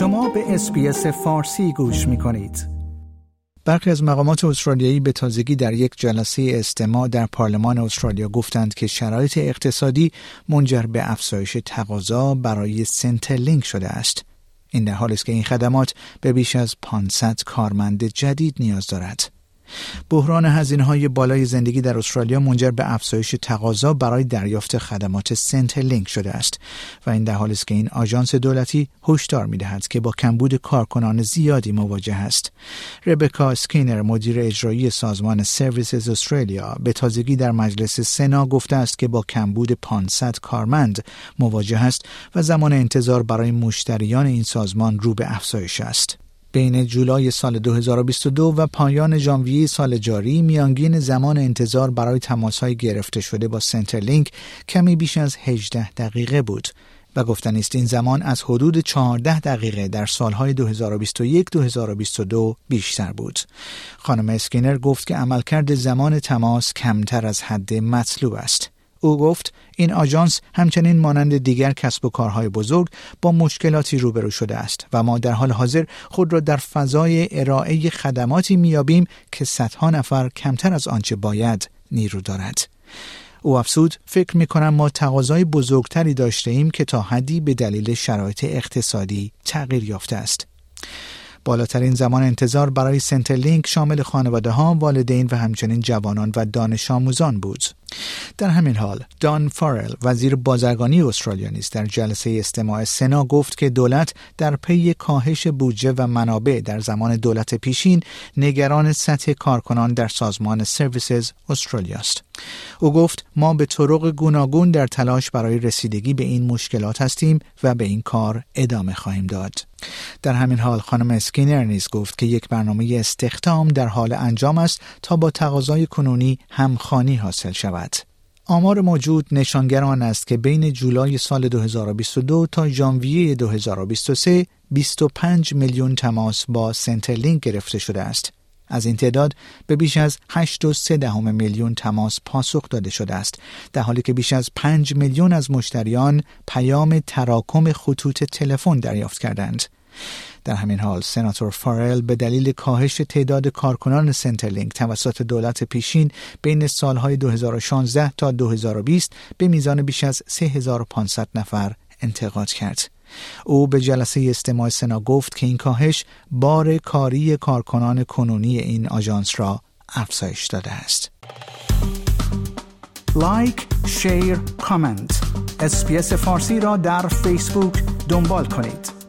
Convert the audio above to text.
شما به SBS فارسی گوش می کنید. برخی از مقامات استرالیایی به تازگی در یک جلسه استماع در پارلمان استرالیا گفتند که شرایط اقتصادی منجر به افزایش تقاضا برای Centrelink شده است. این در حالی است که این خدمات به بیش از 500 کارمند جدید نیاز دارد. بحران هزینه های بالای زندگی در استرالیا منجر به افزایش تقاضا برای دریافت خدمات Centrelink شده است و این در حالی است که این آژانس دولتی هشدار می‌دهد که با کمبود کارکنان زیادی مواجه است. ربکا سکینر مدیر اجرایی سازمان Services Australia به تازگی در مجلس سنا گفته است که با کمبود 500 کارمند مواجه است و زمان انتظار برای مشتریان این سازمان رو به افزایش است. بین جولای سال 2022 و پایان ژانویه سال جاری میانگین زمان انتظار برای تماسهای گرفته شده با Centrelink کمی بیش از 18 دقیقه بود و گفتن است این زمان از حدود 14 دقیقه در سالهای 2021-2022 بیشتر بود. خانم اسکینر گفت که عملکرد زمان تماس کمتر از حد مطلوب است. او گفت این آژانس همچنین مانند دیگر کسب و کارهای بزرگ با مشکلاتی روبرو شده است و ما در حال حاضر خود را در فضای ارائه خدماتی میابیم که صدها نفر کمتر از آنچه باید نیرو دارد. او افزود فکر می کنم ما تقاضای بزرگتری داشته ایم که تا حدی به دلیل شرایط اقتصادی تغییر یافته است. بالاترین زمان انتظار برای Centrelink شامل خانواده ها، والدین و همچنین جوانان و دانش آموزان بود. در همین حال دان فارل وزیر بازرگانی استرالیا نیز در جلسه استماع سنا گفت که دولت در پی کاهش بودجه و منابع در زمان دولت پیشین نگران سطح کارکنان در سازمان Services Australia است. او گفت ما به طرق گوناگون در تلاش برای رسیدگی به این مشکلات هستیم و به این کار ادامه خواهیم داد. در همین حال خانم اسکینر نیز گفت که یک برنامه استخدام در حال انجام است تا با تقاضای کنونی همخانی حاصل شود. آمار موجود نشانگر آن است که بین جولای سال 2022 تا ژانویه 2023 25 میلیون تماس با سنترلینک گرفته شده است. از این تعداد به بیش از 8.3 دهم میلیون تماس پاسخ داده شده است در حالی که بیش از 5 میلیون از مشتریان پیام تراکم خطوط تلفن دریافت کردند در همین حال سناتور فارل به دلیل کاهش تعداد کارکنان سنترلینک توسط دولت پیشین بین سالهای 2016 تا 2020 به میزان بیش از 3500 نفر انتقاد کرد. او به جلسه استماع سنا گفت که این کاهش بار کاری کارکنان کنونی این آژانس را افزایش داده است. like، share، comment. SBS فارسی را در فیسبوک دنبال کنید.